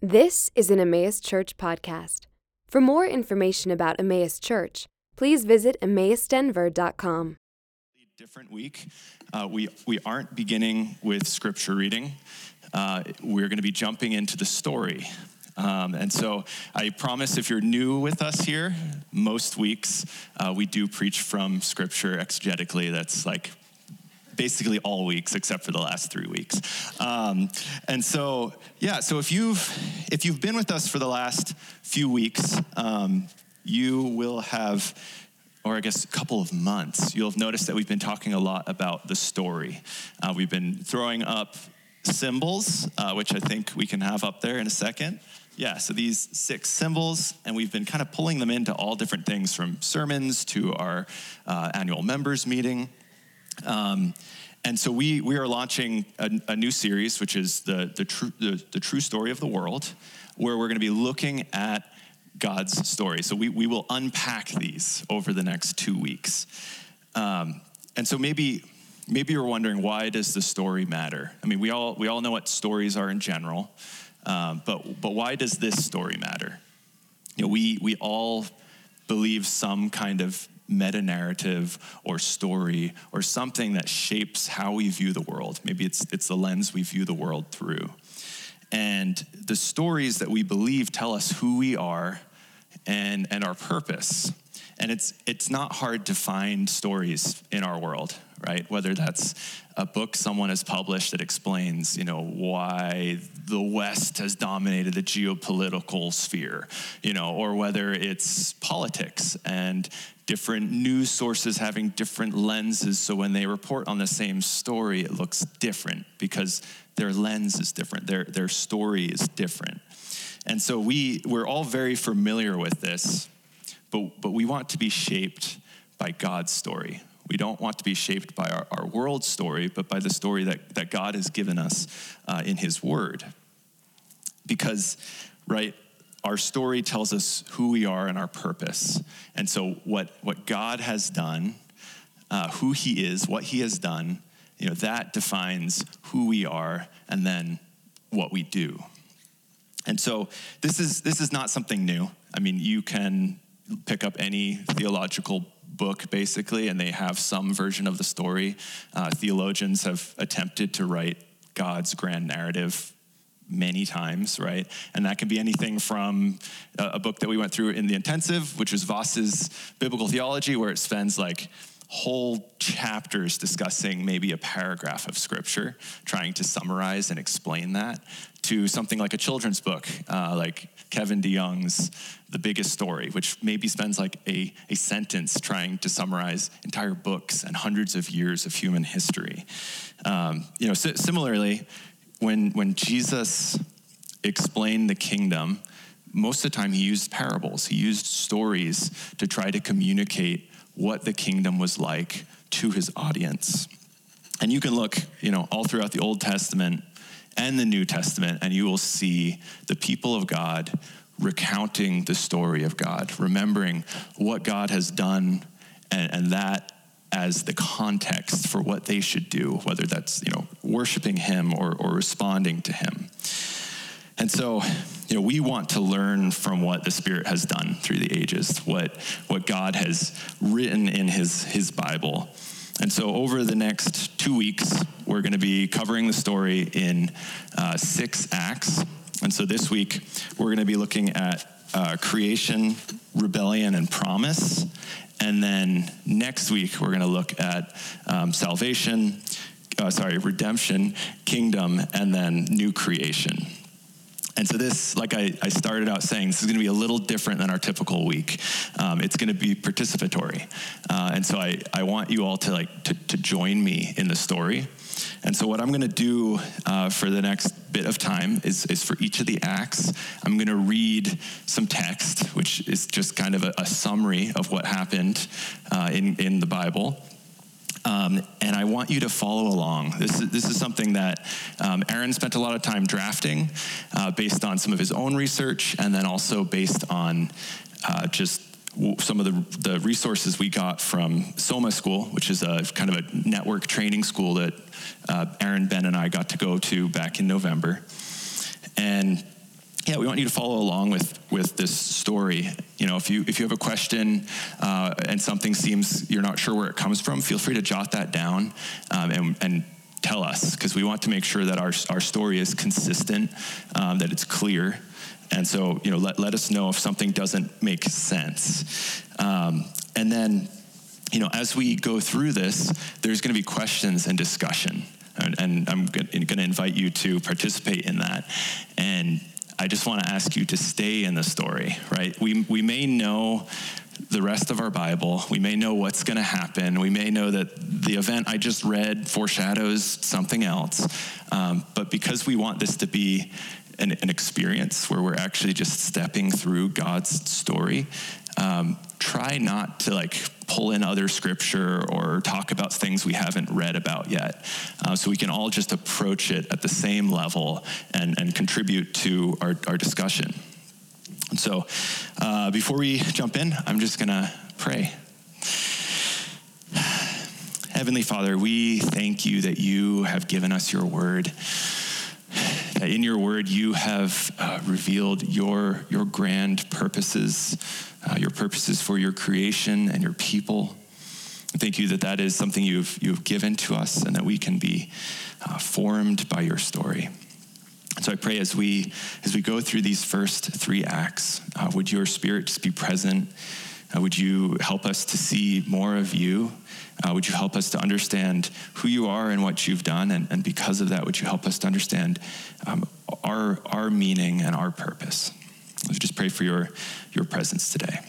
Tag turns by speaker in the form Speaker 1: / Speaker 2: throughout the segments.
Speaker 1: This is an Emmaus Church podcast. For more information about Emmaus Church, please visit emmausdenver.com.
Speaker 2: Different week. Uh, we, we aren't beginning with scripture reading. Uh, we're going to be jumping into the story. Um, and so I promise if you're new with us here, most weeks uh, we do preach from scripture exegetically. That's like basically all weeks except for the last three weeks. Um, and so, yeah, so if you've if you've been with us for the last few weeks, um, you will have. Or I guess a couple of months, you'll have noticed that we've been talking a lot about the story. Uh, we've been throwing up symbols, uh, which I think we can have up there in a second. Yeah, so these six symbols, and we've been kind of pulling them into all different things from sermons to our uh, annual members meeting. Um, and so we, we are launching a, a, new series, which is the, the, true, the, the true story of the world, where we're going to be looking at God's story. So we, we will unpack these over the next two weeks. Um, and so maybe maybe you're wondering why does the story matter? I mean, we all we all know what stories are in general, um, but but why does this story matter? You know, we we all believe some kind of meta narrative or story or something that shapes how we view the world. Maybe it's, it's the lens we view the world through. And the stories that we believe tell us who we are and, and our purpose. And it's, it's not hard to find stories in our world, right? Whether that's a book someone has published that explains, you know, why the West has dominated the geopolitical sphere, you know, or whether it's politics and different news sources having different lenses. So when they report on the same story, it looks different because their lens is different, their, their story is different. And so we, we're all very familiar with this, but, but we want to be shaped by God's story. We don't want to be shaped by our, our world story, but by the story that, that God has given us uh, in His Word. Because, right, our story tells us who we are and our purpose. And so, what, what God has done, uh, who He is, what He has done, you know, that defines who we are and then what we do. And so, this is, this is not something new. I mean, you can pick up any theological book basically, and they have some version of the story. Uh, theologians have attempted to write God's grand narrative many times, right? And that can be anything from a, book that we went through in the intensive, which was Vos's Biblical Theology, where it spends like whole chapters discussing maybe a paragraph of scripture, trying to summarize and explain that, to something like a children's book, uh, like Kevin DeYoung's The Biggest Story, which maybe spends like a, a sentence trying to summarize entire books and hundreds of years of human history. Um, you know, similarly, when, when Jesus explained the kingdom, most of the time he used parables, he used stories to try to communicate what the kingdom was like to his audience. And you can look, you know, all throughout the Old Testament and the New Testament, and you will see the people of God recounting the story of God, remembering what God has done, and, and that as the context for what they should do, whether that's you know worshiping Him or, or responding to Him. And so, you know, we want to learn from what the Spirit has done through the ages, what what God has written in His His Bible. And so, over the next two weeks, we're going to be covering the story in uh, six acts. And so, this week, we're going to be looking at uh, creation, rebellion, and promise. And then next week, we're going to look at um, salvation, uh, sorry, redemption, kingdom, and then new creation. And so, this, like I, I, started out saying, this is going to be a little different than our typical week. Um, it's going to be participatory. Uh, and so, I, I want you all to, like, to, to join me in the story. And so, what I'm going to do uh, for the next bit of time is, is for each of the acts, I'm going to read some text, which is just kind of a, a summary of what happened uh, in, in the Bible. Um, and I want you to follow along. This is, this is something that um, Aaron spent a lot of time drafting uh, based on some of his own research and then also based on uh, just some of the, the resources we got from Soma School, which is a kind of a network training school that uh, Aaron, Ben, and I got to go to back in November. And yeah, we want you to follow along with with this story. You know, if you if you have a question uh, and something seems you're not sure where it comes from, feel free to jot that down um, and and tell us because we want to make sure that our our story is consistent, um, that it's clear. And so, you know, let, let us know if something doesn't make sense. Um, and then, you know, as we go through this, there's going to be questions and discussion. And, and I'm going to invite you to participate in that. And I just want to ask you to stay in the story, right? We, we may know the rest of our Bible. We may know what's going to happen. We may know that the event I just read foreshadows something else. Um, but because we want this to be an, an, experience where we're actually just stepping through God's story, um, try not to like pull in other scripture or talk about things we haven't read about yet. Uh, so we can all just approach it at the same level and, and contribute to our, our discussion. And so uh, before we jump in, I'm just going to pray. Heavenly Father, we thank you that you have given us your word. That in your word you have uh, revealed your, your grand purposes uh, your purposes for your creation and your people. Thank you that that is something you've, you've given to us and that we can be uh, formed by your story. So I pray as we, as we go through these first three acts, uh, would your spirit just be present? Uh, would you help us to see more of you? Uh, would you help us to understand who you are and what you've done? And, and because of that, would you help us to understand um, our, our meaning and our purpose? Let's just pray for your, your presence today.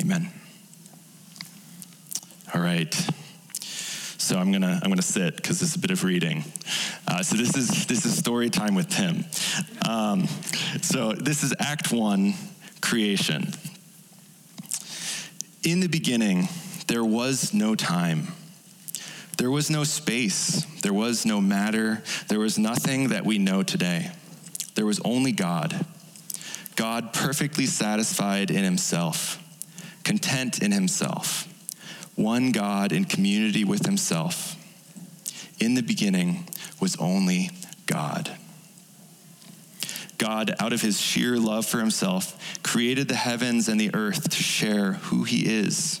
Speaker 2: Amen. All right. So I'm gonna I'm gonna sit because is a bit of reading. Uh, so this is this is story time with Tim. Um, so this is Act One, creation. In the beginning, there was no time. There was no space. There was no matter. There was nothing that we know today. There was only God. God perfectly satisfied in himself, content in himself, one God in community with himself. In the beginning was only God. God, out of his sheer love for himself, created the heavens and the earth to share who he is.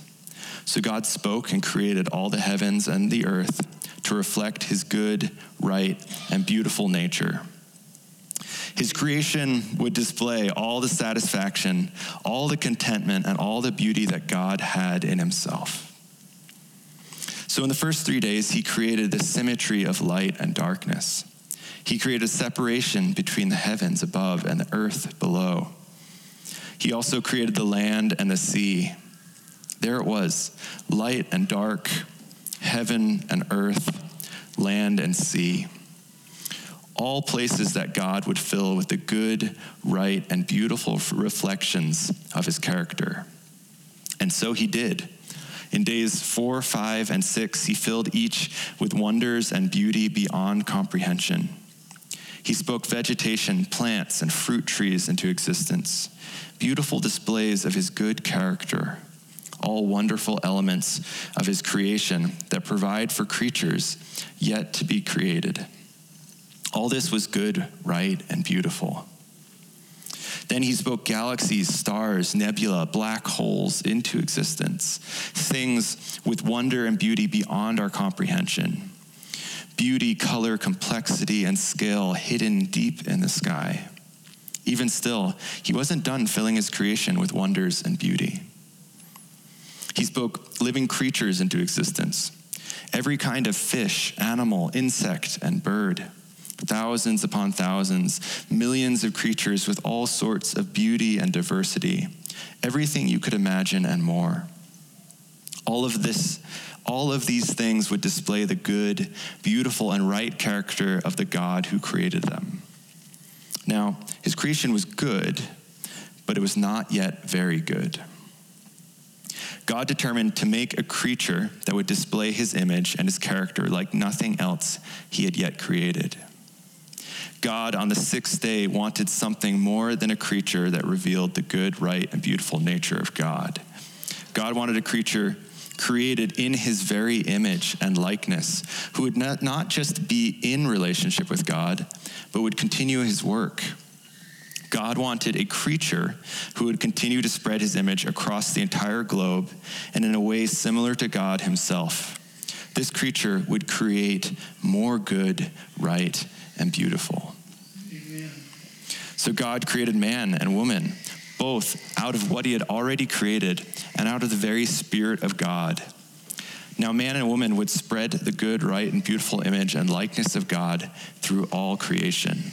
Speaker 2: So God spoke and created all the heavens and the earth to reflect his good, right, and beautiful nature. His creation would display all the satisfaction, all the contentment, and all the beauty that God had in himself. So, in the first three days, he created the symmetry of light and darkness. He created separation between the heavens above and the earth below. He also created the land and the sea. There it was light and dark, heaven and earth, land and sea all places that God would fill with the good, right, and beautiful reflections of his character. And so he did. In days four, five, and six, he filled each with wonders and beauty beyond comprehension. He spoke vegetation, plants, and fruit trees into existence, beautiful displays of his good character, all wonderful elements of his creation that provide for creatures yet to be created. All this was good, right, and beautiful. Then he spoke galaxies, stars, nebula, black holes into existence, things with wonder and beauty beyond our comprehension. Beauty, color, complexity, and scale hidden deep in the sky. Even still, he wasn't done filling his creation with wonders and beauty. He spoke living creatures into existence every kind of fish, animal, insect, and bird thousands upon thousands, millions of creatures with all sorts of beauty and diversity, everything you could imagine and more. All of this, all of these things would display the good, beautiful, and right character of the God who created them. Now, his creation was good, but it was not yet very good. God determined to make a creature that would display his image and his character like nothing else he had yet created. God on the sixth day wanted something more than a creature that revealed the good, right, and beautiful nature of God. God wanted a creature created in his very image and likeness, who would not, not just be in relationship with God, but would continue his work. God wanted a creature who would continue to spread his image across the entire globe and in a way similar to God himself. This creature would create more good, right, and beautiful. Amen. So God created man and woman, both out of what he had already created and out of the very Spirit of God. Now, man and woman would spread the good, right, and beautiful image and likeness of God through all creation.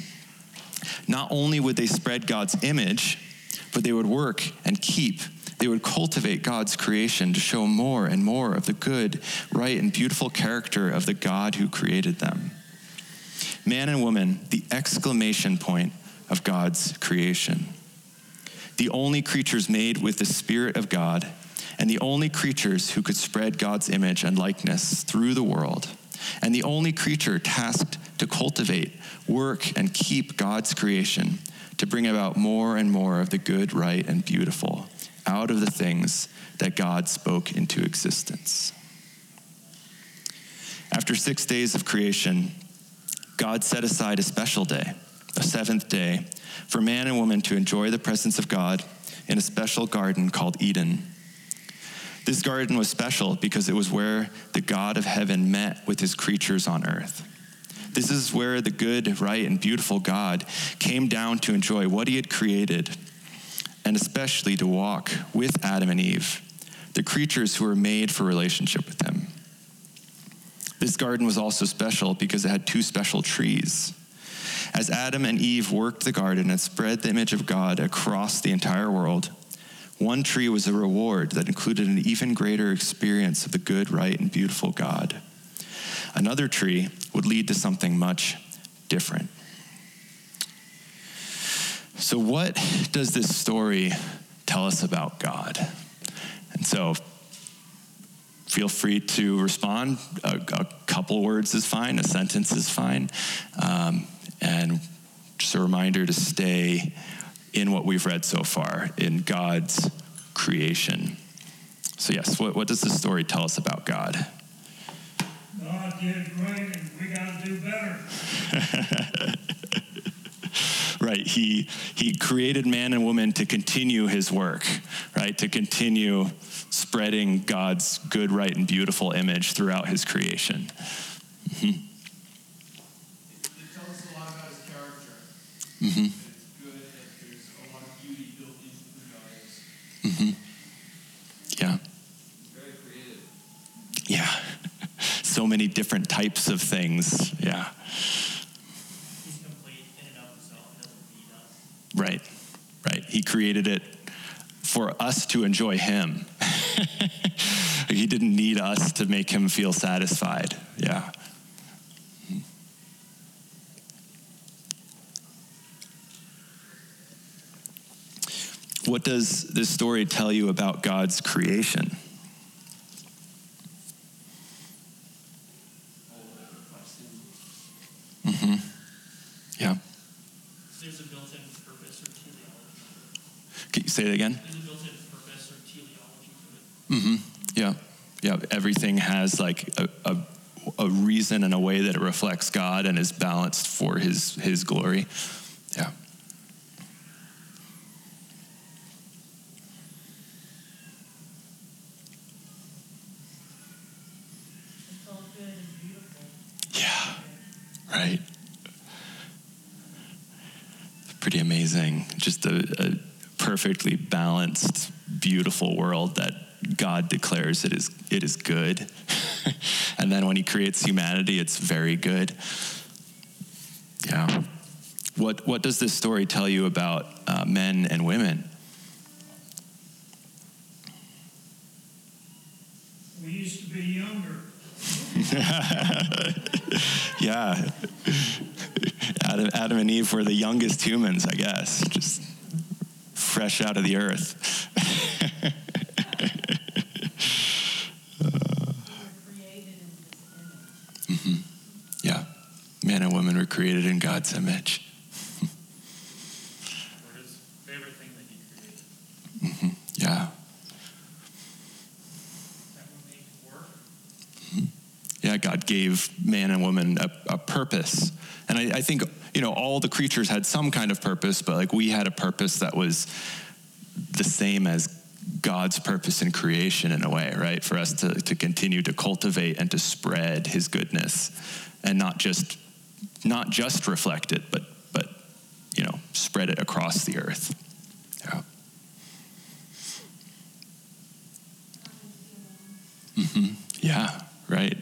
Speaker 2: Not only would they spread God's image, but they would work and keep. They would cultivate God's creation to show more and more of the good, right, and beautiful character of the God who created them. Man and woman, the exclamation point of God's creation. The only creatures made with the Spirit of God and the only creatures who could spread God's image and likeness through the world, and the only creature tasked to cultivate, work, and keep God's creation to bring about more and more of the good, right, and beautiful out of the things that God spoke into existence. After six days of creation, God set aside a special day, a seventh day, for man and woman to enjoy the presence of God in a special garden called Eden this garden was special because it was where the God of heaven met with his creatures on earth. This is where the good, right, and beautiful God came down to enjoy what he had created, and especially to walk with Adam and Eve, the creatures who were made for relationship with him. This garden was also special because it had two special trees. As Adam and Eve worked the garden and spread the image of God across the entire world, one tree was a reward that included an even greater experience of the good, right, and beautiful God. Another tree would lead to something much different. So, what does this story tell us about God? And so, feel free to respond. A, a couple words is fine, a sentence is fine. Um, and just a reminder to stay in what we've read so far in God's creation. So, yes, what, what does this story tell us about God?
Speaker 3: God did great, and we got to do better.
Speaker 2: right he he created man and woman to continue his work right to continue spreading god's good right and beautiful image throughout his creation
Speaker 4: mm-hmm. it, it tells us a lot about his character
Speaker 2: mm-hmm. Mm-hmm. Yeah. Yeah. so many different types of things. Yeah. Right. Right. He created it for us to enjoy him. he didn't need us to make him feel satisfied. Yeah. What does this story tell you about God's creation? Mm-hmm. Yeah.
Speaker 3: There's a built-in purpose or teleology.
Speaker 2: Can you say it again?
Speaker 3: There's a built-in purpose or teleology.
Speaker 2: Mm-hmm. Yeah. Yeah. Everything has like a, a, a reason and a way that it reflects God and is balanced for His His glory. Yeah. right? Pretty amazing. Just a, a perfectly balanced, beautiful world that God declares it is it is good. and then when he creates humanity, it's very good. Yeah. What what does this story tell you about uh, men and women?
Speaker 3: We used to be younger.
Speaker 2: yeah. Adam, Adam and Eve were the youngest humans, I guess, just fresh out of the earth. mm-hmm. Yeah. Man and woman were created in God's image. Mm-hmm. Yeah. yeah, God gave man and woman a, a purpose. And I, I, think you know, all the creatures had some kind of purpose, but like we had a purpose that was the same as God's purpose in creation in a way, right? For us to, to continue to cultivate and to spread his goodness and not just not just reflect it, but but you know, spread it across the earth. Yeah. hmm Yeah, right.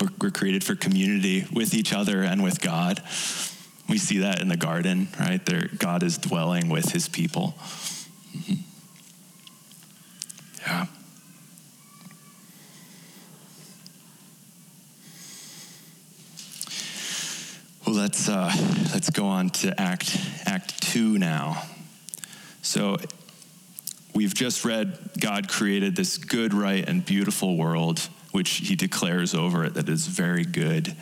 Speaker 2: We're, we're created for community with each other and with God. We see that in the garden, right? There, God is dwelling with his people. Mhm. Yeah. Well, let's uh, let's go on to Act Act Two now. So we've just read God created this good, right, and beautiful world, which He declares over it that is very good,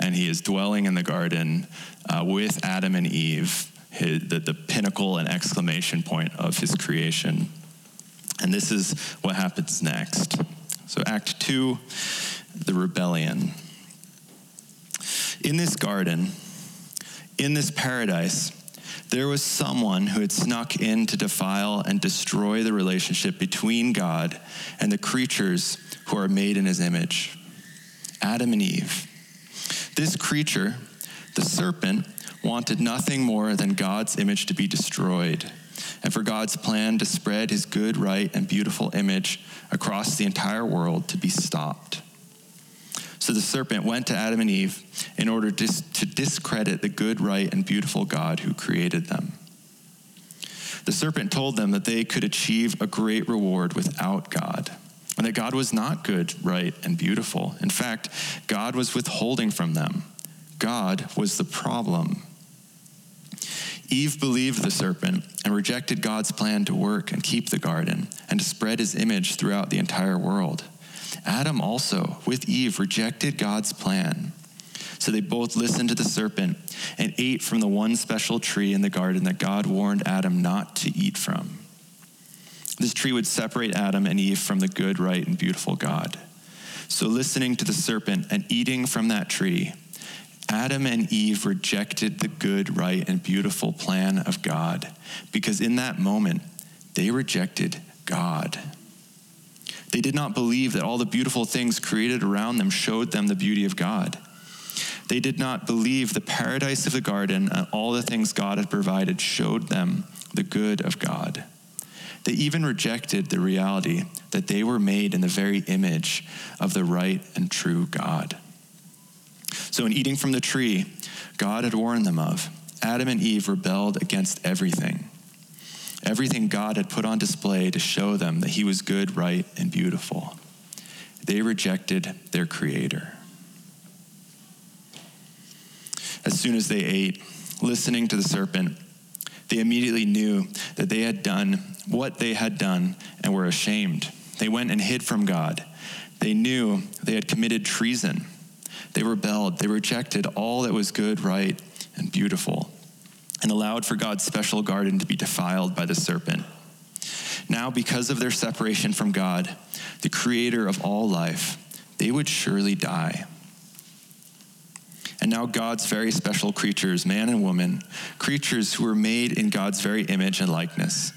Speaker 2: and He is dwelling in the garden uh, with Adam and Eve, his, the, the pinnacle and exclamation point of His creation. And this is what happens next. So, Act Two, the rebellion. In this garden, in this paradise, there was someone who had snuck in to defile and destroy the relationship between God and the creatures who are made in his image Adam and Eve. This creature, the serpent, wanted nothing more than God's image to be destroyed and for God's plan to spread his good, right, and beautiful image across the entire world to be stopped. So the serpent went to Adam and Eve in order dis- to discredit the good, right, and beautiful God who created them. The serpent told them that they could achieve a great reward without God, and that God was not good, right, and beautiful. In fact, God was withholding from them. God was the problem. Eve believed the serpent and rejected God's plan to work and keep the garden and to spread his image throughout the entire world. Adam also, with Eve, rejected God's plan. So they both listened to the serpent and ate from the one special tree in the garden that God warned Adam not to eat from. This tree would separate Adam and Eve from the good, right, and beautiful God. So, listening to the serpent and eating from that tree, Adam and Eve rejected the good, right, and beautiful plan of God because in that moment, they rejected God. They did not believe that all the beautiful things created around them showed them the beauty of God. They did not believe the paradise of the garden and all the things God had provided showed them the good of God. They even rejected the reality that they were made in the very image of the right and true God. So, in eating from the tree God had warned them of, Adam and Eve rebelled against everything. Everything God had put on display to show them that He was good, right, and beautiful. They rejected their Creator. As soon as they ate, listening to the serpent, they immediately knew that they had done what they had done and were ashamed. They went and hid from God. They knew they had committed treason. They rebelled. They rejected all that was good, right, and beautiful, and allowed for God's special garden to be defiled by the serpent. Now, because of their separation from God, the creator of all life, they would surely die. And now, God's very special creatures, man and woman, creatures who were made in God's very image and likeness,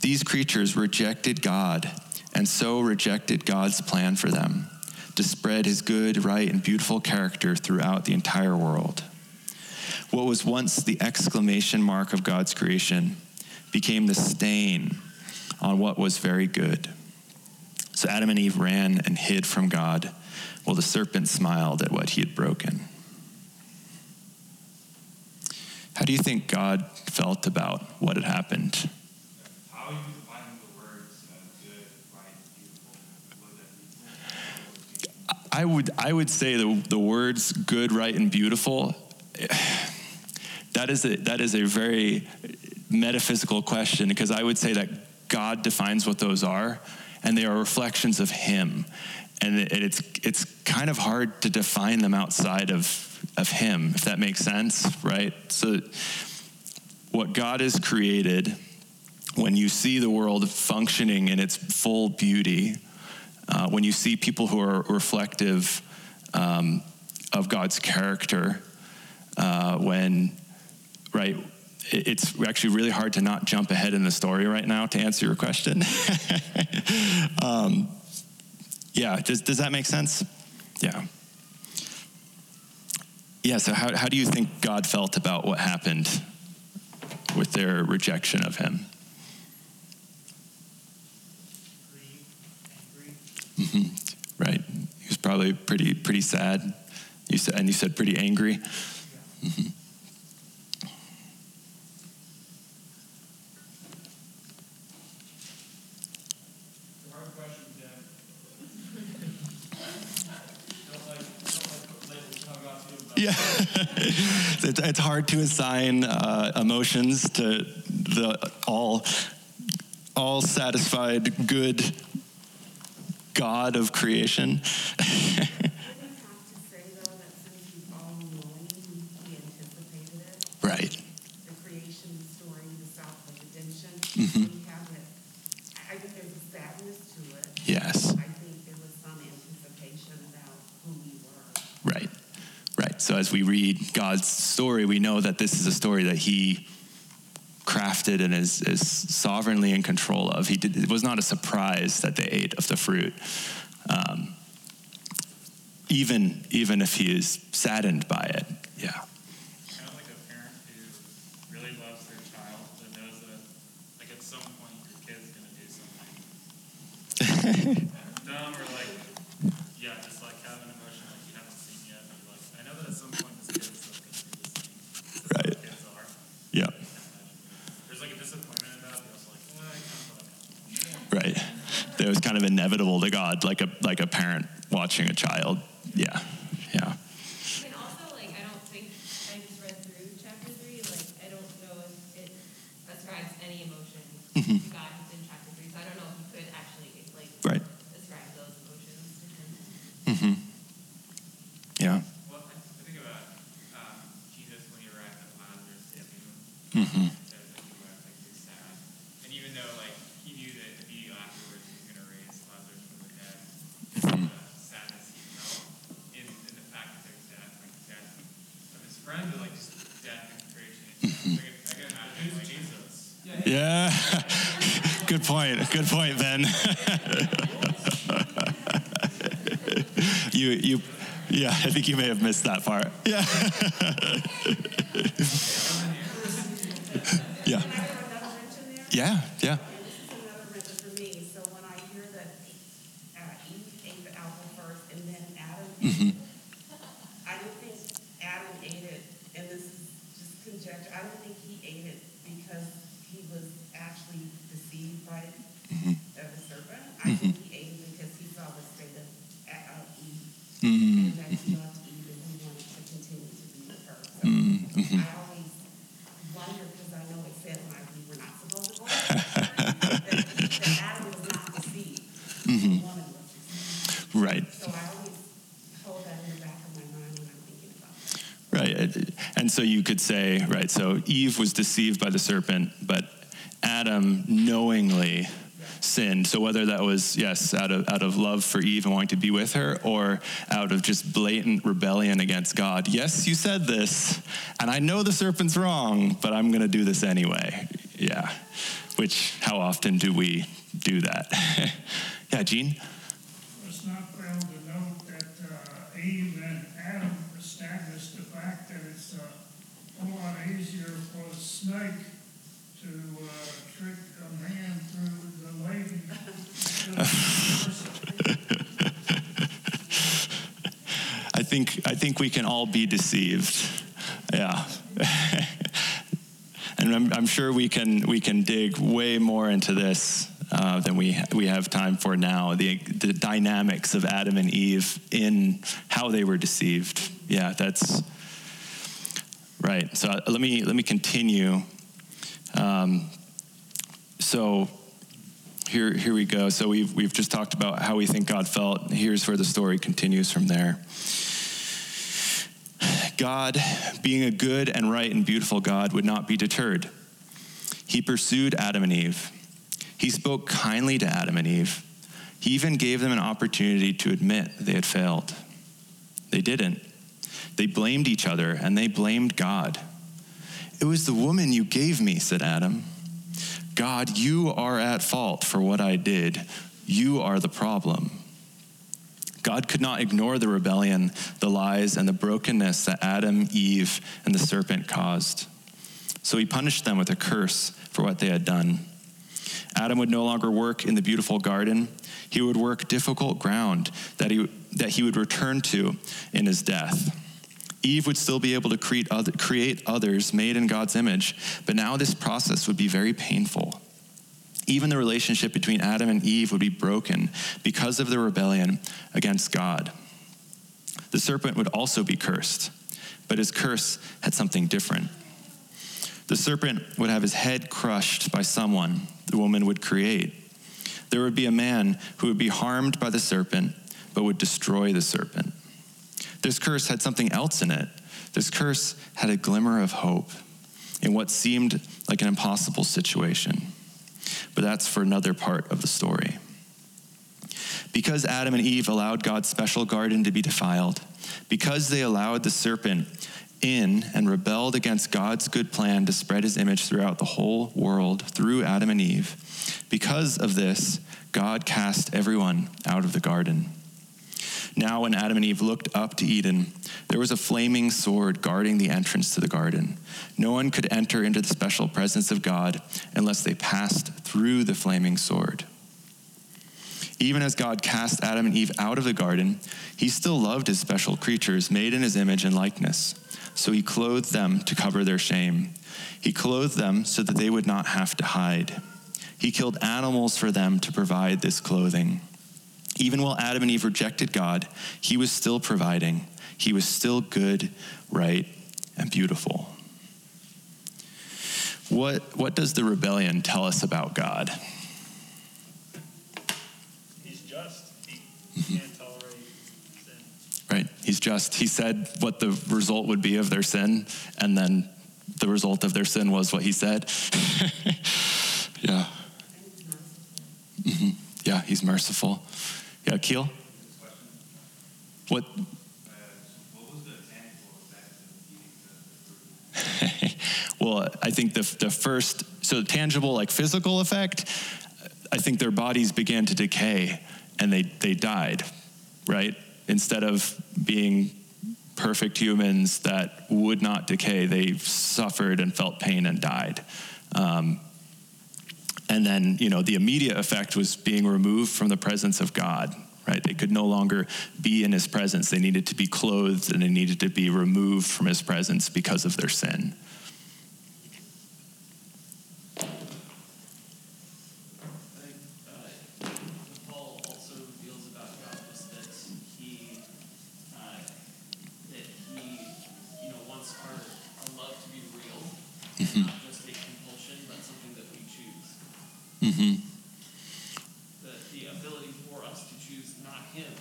Speaker 2: these creatures rejected God and so rejected God's plan for them to spread his good, right, and beautiful character throughout the entire world. What was once the exclamation mark of God's creation became the stain on what was very good. So Adam and Eve ran and hid from God, while the serpent smiled at what he had broken. How do you think God felt about what had happened?
Speaker 4: How you define the words good, right, beautiful? What does that mean?
Speaker 2: I would I would say the the words good, right, and beautiful. That is a that is a very metaphysical question because I would say that God defines what those are, and they are reflections of Him, and it, it's it's kind of hard to define them outside of of Him, if that makes sense, right? So, what God has created, when you see the world functioning in its full beauty, uh, when you see people who are reflective um, of God's character, uh, when right, it's actually really hard to not jump ahead in the story right now to answer your question. um, yeah, does, does that make sense? Yeah. Yeah, so how, how do you think God felt about what happened with their rejection of him?
Speaker 3: Angry.
Speaker 2: Right. He was probably pretty pretty sad. You said, and you said pretty angry. Yeah, it's hard to assign uh, emotions to the all all satisfied good God of creation.
Speaker 5: Wouldn't have to say though that since he's all knowing, he anticipated it,
Speaker 2: right.
Speaker 5: the creation story, the self redemption.
Speaker 2: Mhm.
Speaker 5: We have it. I I think there's a sadness to it.
Speaker 2: Yes.
Speaker 5: I think there was some anticipation about who we were.
Speaker 2: Right. As we read God's story, we know that this is a story that He crafted and is, is sovereignly in control of. He did, it was not a surprise that they ate of the fruit, um, even even if He is saddened by it. Yeah.
Speaker 4: kind of like a parent who really loves their child but knows that like at some point your kid's gonna do something dumb or like yeah just like have an emotion like you haven't seen yet and you're like I know that at some point this kid's like gonna do this thing
Speaker 2: Right.
Speaker 4: kids are
Speaker 2: Yeah.
Speaker 4: there's like a disappointment in that but also like well, I kind of thought
Speaker 2: Right. That was kind of inevitable to God, like a like a parent watching a child. Yeah. Yeah.
Speaker 6: And also, like, I don't think, I just read through chapter three, like, I don't know if it ascribes any emotion
Speaker 2: Mhm.
Speaker 6: to God chapter three, so I don't know if you could actually, like,
Speaker 2: Right.
Speaker 6: ascribe those emotions to him.
Speaker 2: hmm Yeah.
Speaker 4: Well, I I think about um, Jesus when he arrived at Lazarus' tomb.
Speaker 2: Mhm.
Speaker 4: It says that he wept like he was sad, and even though like he knew that immediately afterwards he was going to raise Lazarus from the dead,
Speaker 2: Mhm.
Speaker 4: the sadness he felt in, in the fact that there's death, like death of his friend, or like just death in creation. Like, I can imagine like Jesus.
Speaker 2: Yeah. Good point. Good point, Ben. you you yeah, I think you may have missed that part. Yeah. yeah.
Speaker 5: Can I throw another wrench in there?
Speaker 2: Yeah, yeah.
Speaker 5: And this is another wrench for me. So when I hear that uh, Eve ate the apple first and then Adam ate
Speaker 2: Mhm.
Speaker 5: it, I don't think Adam ate it, and this is just conjecture, I don't think he ate it because he was actually deceived by
Speaker 2: Mhm.
Speaker 5: uh, the serpent. I think he ate it because he saw the state of, uh, of Eve,
Speaker 2: Mm,
Speaker 5: and that he loved Eve and he wanted to continue to be with her. So
Speaker 2: mm, mhm.
Speaker 5: I always wonder, because I know it said when I we were not supposed to go, that, that Adam was not deceived, the
Speaker 2: Mhm.
Speaker 5: woman was deceived.
Speaker 2: Right.
Speaker 5: So I always hold that in the back of my mind when I'm thinking about that.
Speaker 2: Right. And so you could say, right, so Eve was deceived by the serpent, but Adam knowingly sinned. So whether that was, yes, out of, out of love for Eve and wanting to be with her, or out of just blatant rebellion against God. Yes, you said this, and I know the serpent's wrong, but I'm going to do this anyway. Yeah. Which, how often do we do that? yeah, Gene?
Speaker 7: It's not to note that uh, Eve and Adam established the fact that it's a lot easier for a snake to uh, trick a man through the lady.
Speaker 2: I think I think we can all be deceived. Yeah. and I'm, I'm sure we can we can dig way more into this uh, than we we have time for now. The the dynamics of Adam and Eve in how they were deceived. Yeah, that's right. So uh, let me let me continue. Um, so here, here we go. So we've, we've just talked about how we think God felt. Here's where the story continues from there. God, being a good and right and beautiful God, would not be deterred. He pursued Adam and Eve. He spoke kindly to Adam and Eve. He even gave them an opportunity to admit they had failed. They didn't. They blamed each other and they blamed God. It was the woman you gave me, said Adam. God, you are at fault for what I did. You are the problem. God could not ignore the rebellion, the lies, and the brokenness that Adam, Eve, and the serpent caused. So he punished them with a curse for what they had done. Adam would no longer work in the beautiful garden. He would work difficult ground that he, that he would return to in his death. Eve would still be able to create, other, create others made in God's image, but now this process would be very painful. Even the relationship between Adam and Eve would be broken because of the rebellion against God. The serpent would also be cursed, but his curse had something different. The serpent would have his head crushed by someone the woman would create. There would be a man who would be harmed by the serpent, but would destroy the serpent. This curse had something else in it. This curse had a glimmer of hope in what seemed like an impossible situation. But that's for another part of the story. Because Adam and Eve allowed God's special garden to be defiled, because they allowed the serpent in and rebelled against God's good plan to spread his image throughout the whole world through Adam and Eve, because of this, God cast everyone out of the garden. Now, when Adam and Eve looked up to Eden, there was a flaming sword guarding the entrance to the garden. No one could enter into the special presence of God unless they passed through the flaming sword. Even as God cast Adam and Eve out of the garden, he still loved his special creatures made in his image and likeness. So he clothed them to cover their shame. He clothed them so that they would not have to hide. He killed animals for them to provide this clothing. Even while Adam and Eve rejected God, he was still providing. He was still good, right, and beautiful. What, what does the rebellion tell us about God?
Speaker 3: He's just. He can't tolerate sin.
Speaker 2: Right? He's just. He said what the result would be of their sin, and then the result of their sin was what he said. yeah. hmm Yeah, he's merciful. Yeah, Keel? What? well, I think the, the first, so tangible, like physical effect, I think their bodies began to decay and they, they died, right? Instead of being perfect humans that would not decay, they suffered and felt pain and died. Um, and then, you know, the immediate effect was being removed from the presence of God, right? They could no longer be in his presence. They needed to be clothed and they needed to be removed from his presence because of their sin.
Speaker 3: I think uh, Paul also reveals about God just that he, uh, that he, you know, wants our, our love to be real, not just a compulsion, but something that we choose.
Speaker 2: Mm-hmm.
Speaker 3: The, the ability for us to choose not him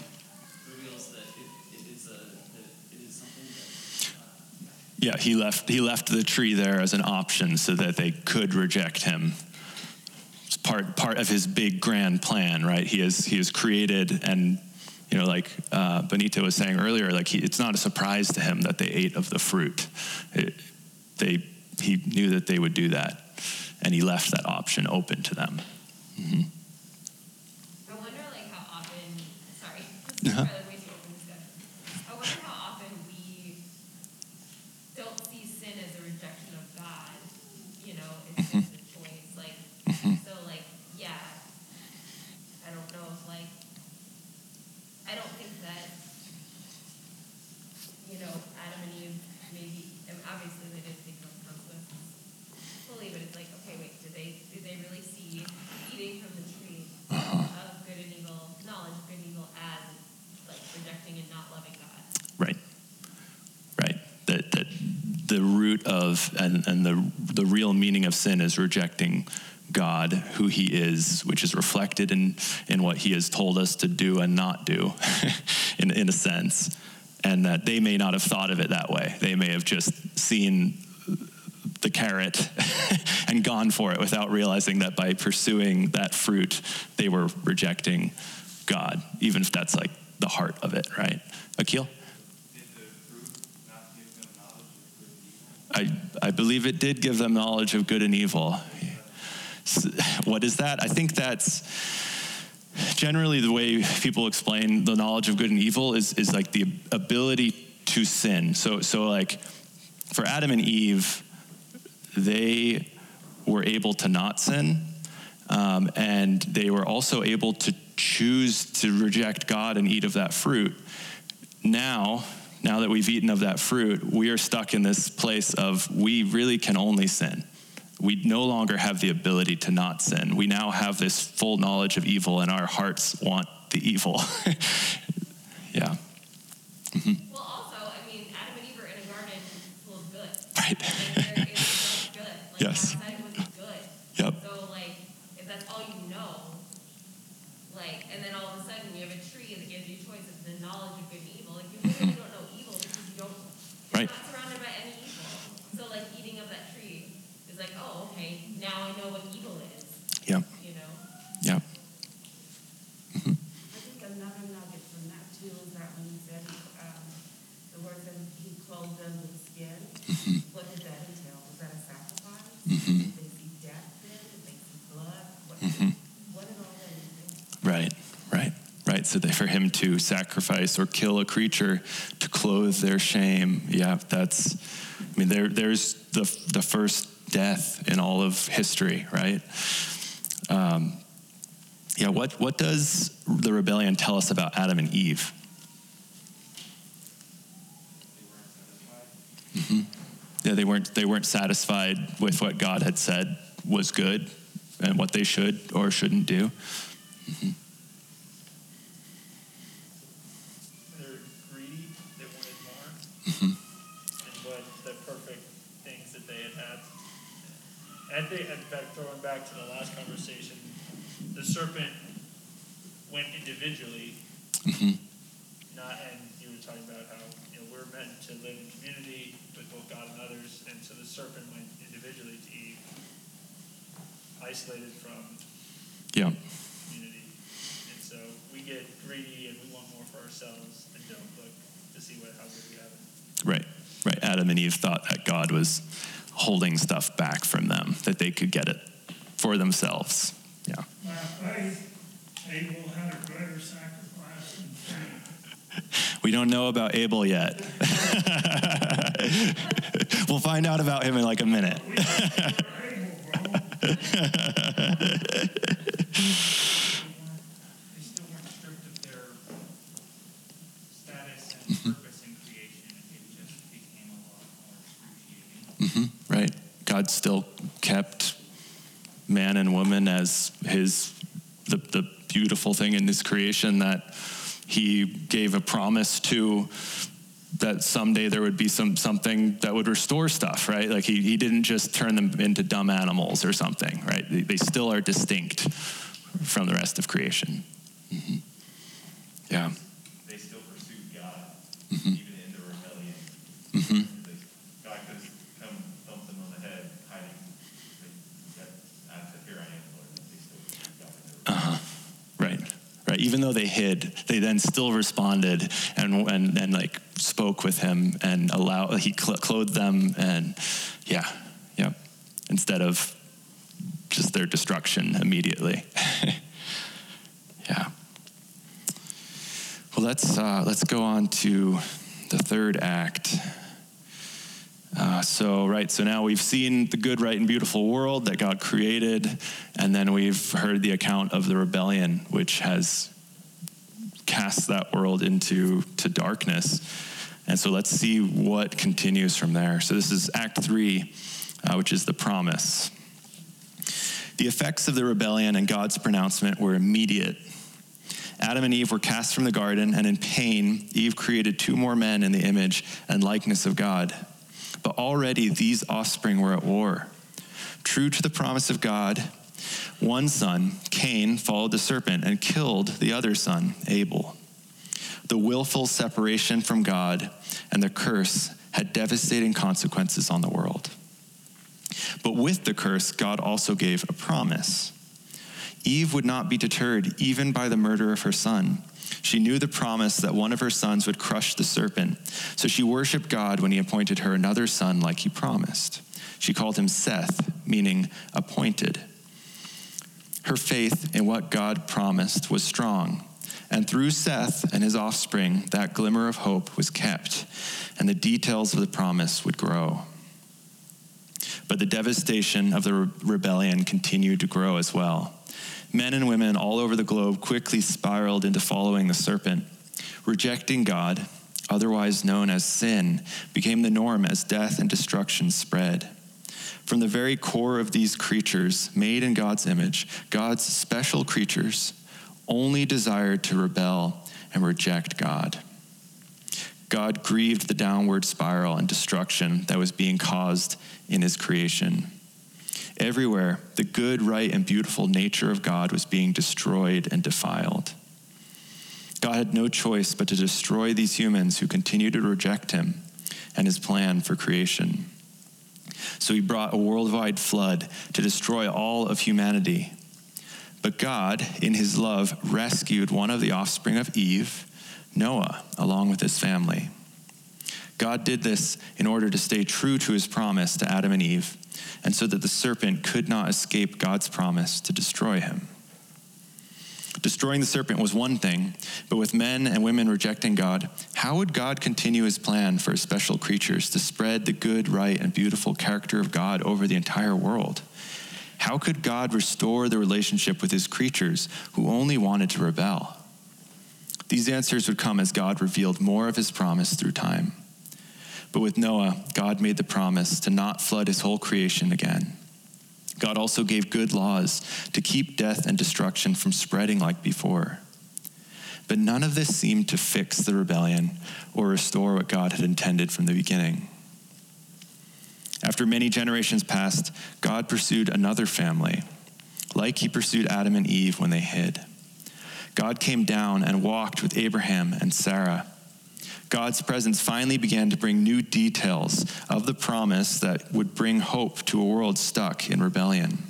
Speaker 3: reveals that it, it is a that it is something that uh,
Speaker 2: Yeah, he left he left the tree there as an option so that they could reject him. It's part part of his big grand plan, right? He is he is created and you know, like uh, Benito was saying earlier, like he, it's not a surprise to him that they ate of the fruit. It, they he knew that they would do that, and he left that option open to them. hmm
Speaker 6: I wonder like how often, sorry,
Speaker 2: Uh-huh.
Speaker 6: rather way too open discussion. I wonder how often we don't see sin as a rejection of God. You know, it's
Speaker 2: Mm-hmm.
Speaker 6: just a choice. Like, so like, yeah, I don't know if like, I don't think that, you know, Adam and Eve maybe, and obviously they didn't think of consequences fully, but it's like, okay, wait, did they, did they really see eating from the tree of good and evil, knowledge of good and evil as like rejecting and not loving God?
Speaker 2: Right. Right. That that the root of and, and the the real meaning of sin is rejecting God, who He is, which is reflected in in what He has told us to do and not do, in in a sense. And that they may not have thought of it that way. They may have just seen the carrot and gone for it without realizing that by pursuing that fruit, they were rejecting God, even if that's like the heart of it, right? Akil?
Speaker 4: Did the fruit not give them knowledge of good and evil?
Speaker 2: I believe it did give them knowledge of good and evil. What is that? I think that's generally the way people explain the knowledge of good and evil is, is like the ability to sin. So, so like for Adam and Eve, they were able to not sin, um, and they were also able to choose to reject God and eat of that fruit. Now, now that we've eaten of that fruit, we are stuck in this place of we really can only sin. We no longer have the ability to not sin. We now have this full knowledge of evil, and our hearts want the evil. yeah, mm-hmm.
Speaker 6: Well, also, I mean, Adam and Eve were in a garden full of good.
Speaker 2: right.
Speaker 6: Like, there is good. Like,
Speaker 2: Yes.
Speaker 6: outside was good.
Speaker 2: Yep.
Speaker 6: So, like, if that's all you know, like, and then all of a sudden you have a tree that gives you choice of the knowledge of good and evil. Like, you literally don't know evil because you don't, you're
Speaker 2: Right.
Speaker 6: not surrounded by any evil. So, like, eating of that tree is like, oh, okay, now I know what evil is,
Speaker 2: Yep.
Speaker 6: you know?
Speaker 2: Yep. Mm-hmm.
Speaker 5: I think another nugget from that too is that when he said, um, the word that he clothed them with skin, mm-hmm. what did that entail? Was that a sacrifice? Mm-hmm. Did they see death then? Did they see blood? What, what did all that entail?
Speaker 2: Right, right, right. So they, for him to sacrifice or kill a creature to clothe their shame, yeah, that's. I mean, there, there's the the first death in all of history, right? Um, yeah. What what does the rebellion tell us about Adam and Eve? Mhm. Yeah, they weren't they weren't satisfied with what God had said was good and what they should or shouldn't do.
Speaker 3: They're greedy, they wanted more,
Speaker 2: Mm-hmm.
Speaker 3: and what the perfect things that they had had. And I think, in fact, throwing back to the last conversation, the serpent went individually,
Speaker 2: Mm-hmm.
Speaker 3: not, and you were talking about how, you know, we're meant to live in community with both God and others, and so the serpent went individually to Eve, isolated from
Speaker 2: Yeah.
Speaker 3: community. And so we get greedy and we want more for ourselves and don't look to see what how good we have it.
Speaker 2: Right, right. Adam and Eve thought that God was holding stuff back from them, that they could get it for themselves. Yeah.
Speaker 7: By faith, Abel had a greater sacrifice.
Speaker 2: We don't know about Abel yet. we'll find out about him in like a minute.
Speaker 7: We Abel, bro.
Speaker 4: They still weren't stripped of their status and purpose in creation. It just became a lot more excruciating.
Speaker 2: hmm right. God still kept man and woman as his the, the beautiful thing in his creation that he gave a promise to that someday there would be some something that would restore stuff, right? Like he, he didn't just turn them into dumb animals or something, right? They, they still are distinct from the rest of creation. hmm Yeah.
Speaker 8: they still pursued God,
Speaker 2: Mhm.
Speaker 8: even in the rebellion.
Speaker 2: hmm
Speaker 8: They- God could have come thumped them on the head, hiding. They, that, I said, here I am, Lord. and They still pursued God. in their
Speaker 2: Uh-huh. Right. Right. Even though they hid, they then still responded and and, and like spoke with him and allow he cl- clothed them and yeah, yeah. Instead of just their destruction immediately. yeah. Well, let's uh, let's go on to the third act. Uh, so, right, so now we've seen the good, right, and beautiful world that God created, and then we've heard the account of the rebellion, which has cast that world into to darkness. And so let's see what continues from there. So, this is Act 3, uh, which is the promise. The effects of the rebellion and God's pronouncement were immediate. Adam and Eve were cast from the garden, and in pain, Eve created two more men in the image and likeness of God. But already these offspring were at war. True to the promise of God, one son, Cain, followed the serpent and killed the other son, Abel. The willful separation from God and the curse had devastating consequences on the world. But with the curse, God also gave a promise. Eve would not be deterred even by the murder of her son. She knew the promise that one of her sons would crush the serpent, so she worshiped God when he appointed her another son like he promised. She called him Seth, meaning appointed. Her faith in what God promised was strong. And through Seth and his offspring, that glimmer of hope was kept, and the details of the promise would grow. But the devastation of the rebellion continued to grow as well. Men and women all over the globe quickly spiraled into following the serpent. Rejecting God, otherwise known as sin, became the norm as death and destruction spread. From the very core of these creatures, made in God's image, God's special creatures, only desired to rebel and reject God. God grieved the downward spiral and destruction that was being caused in his creation. Everywhere, the good, right, and beautiful nature of God was being destroyed and defiled. God had no choice but to destroy these humans who continued to reject him and his plan for creation. So he brought a worldwide flood to destroy all of humanity. But God, in his love, rescued one of the offspring of Eve, Noah, along with his family. God did this in order to stay true to his promise to Adam and Eve, and so that the serpent could not escape God's promise to destroy him. Destroying the serpent was one thing, but with men and women rejecting God, how would God continue his plan for his special creatures to spread the good, right, and beautiful character of God over the entire world? How could God restore the relationship with his creatures who only wanted to rebel? These answers would come as God revealed more of his promise through time. But with Noah, God made the promise to not flood his whole creation again. God also gave good laws to keep death and destruction from spreading like before. But none of this seemed to fix the rebellion or restore what God had intended from the beginning. After many generations passed, God pursued another family, like he pursued Adam and Eve when they hid. God came down and walked with Abraham and Sarah. God's presence finally began to bring new details of the promise that would bring hope to a world stuck in rebellion.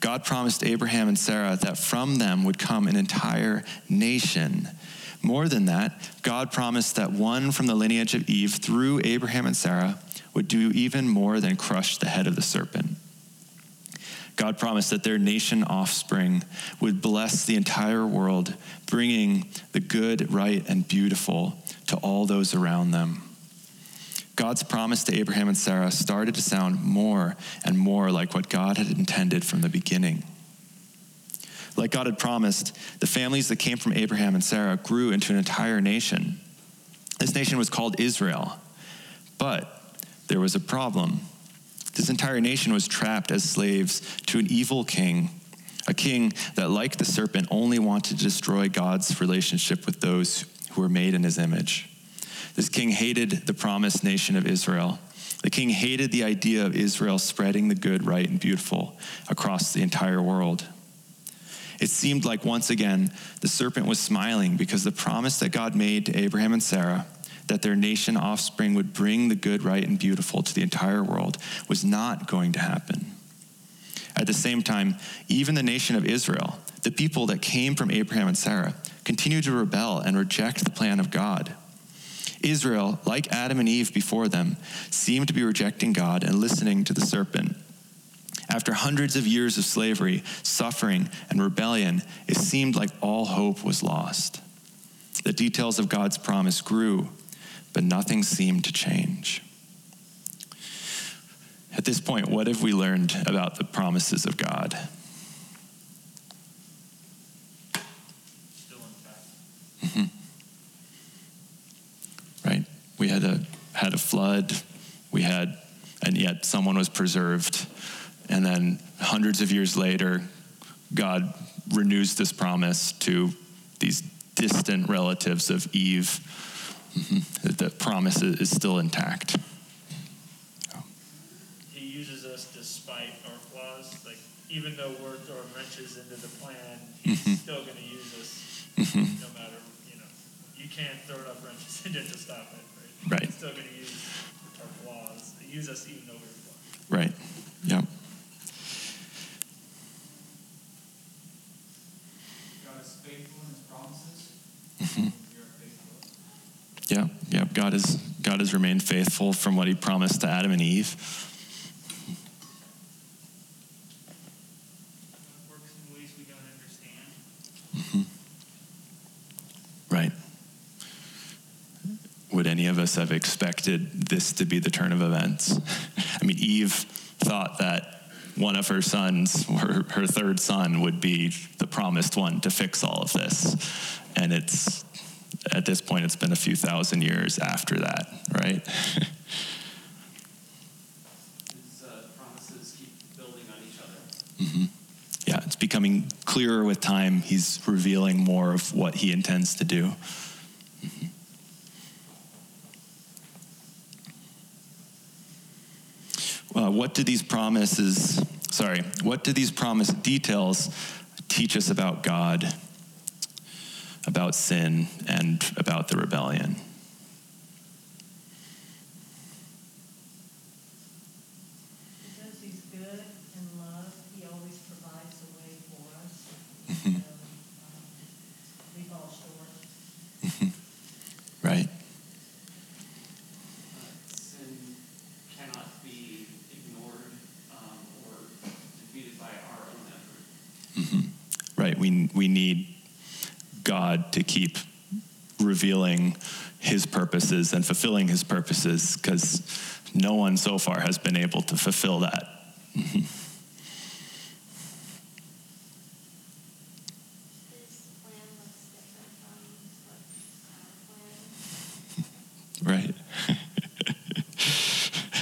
Speaker 2: God promised Abraham and Sarah that from them would come an entire nation. More than that, God promised that one from the lineage of Eve through Abraham and Sarah would do even more than crush the head of the serpent. God promised that their nation offspring would bless the entire world, bringing the good, right, and beautiful to all those around them. God's promise to Abraham and Sarah started to sound more and more like what God had intended from the beginning. Like God had promised, the families that came from Abraham and Sarah grew into an entire nation. This nation was called Israel. But there was a problem. This entire nation was trapped as slaves to an evil king, a king that, like the serpent, only wanted to destroy God's relationship with those who were made in his image. This king hated the promised nation of Israel. The king hated the idea of Israel spreading the good, right, and beautiful across the entire world. It seemed like once again the serpent was smiling because the promise that God made to Abraham and Sarah that their nation offspring would bring the good, right, and beautiful to the entire world was not going to happen. At the same time, even the nation of Israel, the people that came from Abraham and Sarah, continued to rebel and reject the plan of God. Israel, like Adam and Eve before them, seemed to be rejecting God and listening to the serpent. After hundreds of years of slavery, suffering, and rebellion, it seemed like all hope was lost. The details of God's promise grew but nothing seemed to change. At this point, what have we learned about the promises of God?
Speaker 4: Still intact.
Speaker 2: Mm-hmm. Right? We had a had a flood. We had, and yet someone was preserved. And then hundreds of years later, God renews this promise to these distant relatives of Eve Mm-hmm. The promise is still intact.
Speaker 4: He uses us despite our flaws. Like even though we're throwing wrenches into the plan, he's mm-hmm. still going to use us, mm-hmm. no matter you know. You can't throw enough wrenches in it to stop it, right?
Speaker 2: Right.
Speaker 4: He's still going to use our flaws. Use us even though we're flawed.
Speaker 2: Right. Yep.
Speaker 3: God is faithful in His promises.
Speaker 2: Mm-hmm. Yeah, yeah. God has God has remained faithful from what He promised to Adam and Eve. Would any of us have expected this to be the turn of events? I mean, Eve thought that one of her sons, her, her third son, would be the promised one to fix all of this. And it's, at this point, it's been a few thousand years after that, right?
Speaker 3: His uh, promises keep building on each other.
Speaker 2: Mm-hmm. Yeah, it's becoming clearer with time. He's revealing more of what he intends to do. Mm-hmm. Uh, what do these promises, sorry, what do these promise details teach us about God, about sin, and about the rebellion?
Speaker 9: Because he's good and love, he always provides a way for us.
Speaker 2: Mhm.
Speaker 9: So, um, we fall short.
Speaker 2: Right?
Speaker 3: Uh, sin cannot be ignored um, or defeated by our own effort.
Speaker 2: hmm Right. We, need God to keep revealing his purposes and fulfilling his purposes because no one so far has been able to fulfill that. Right.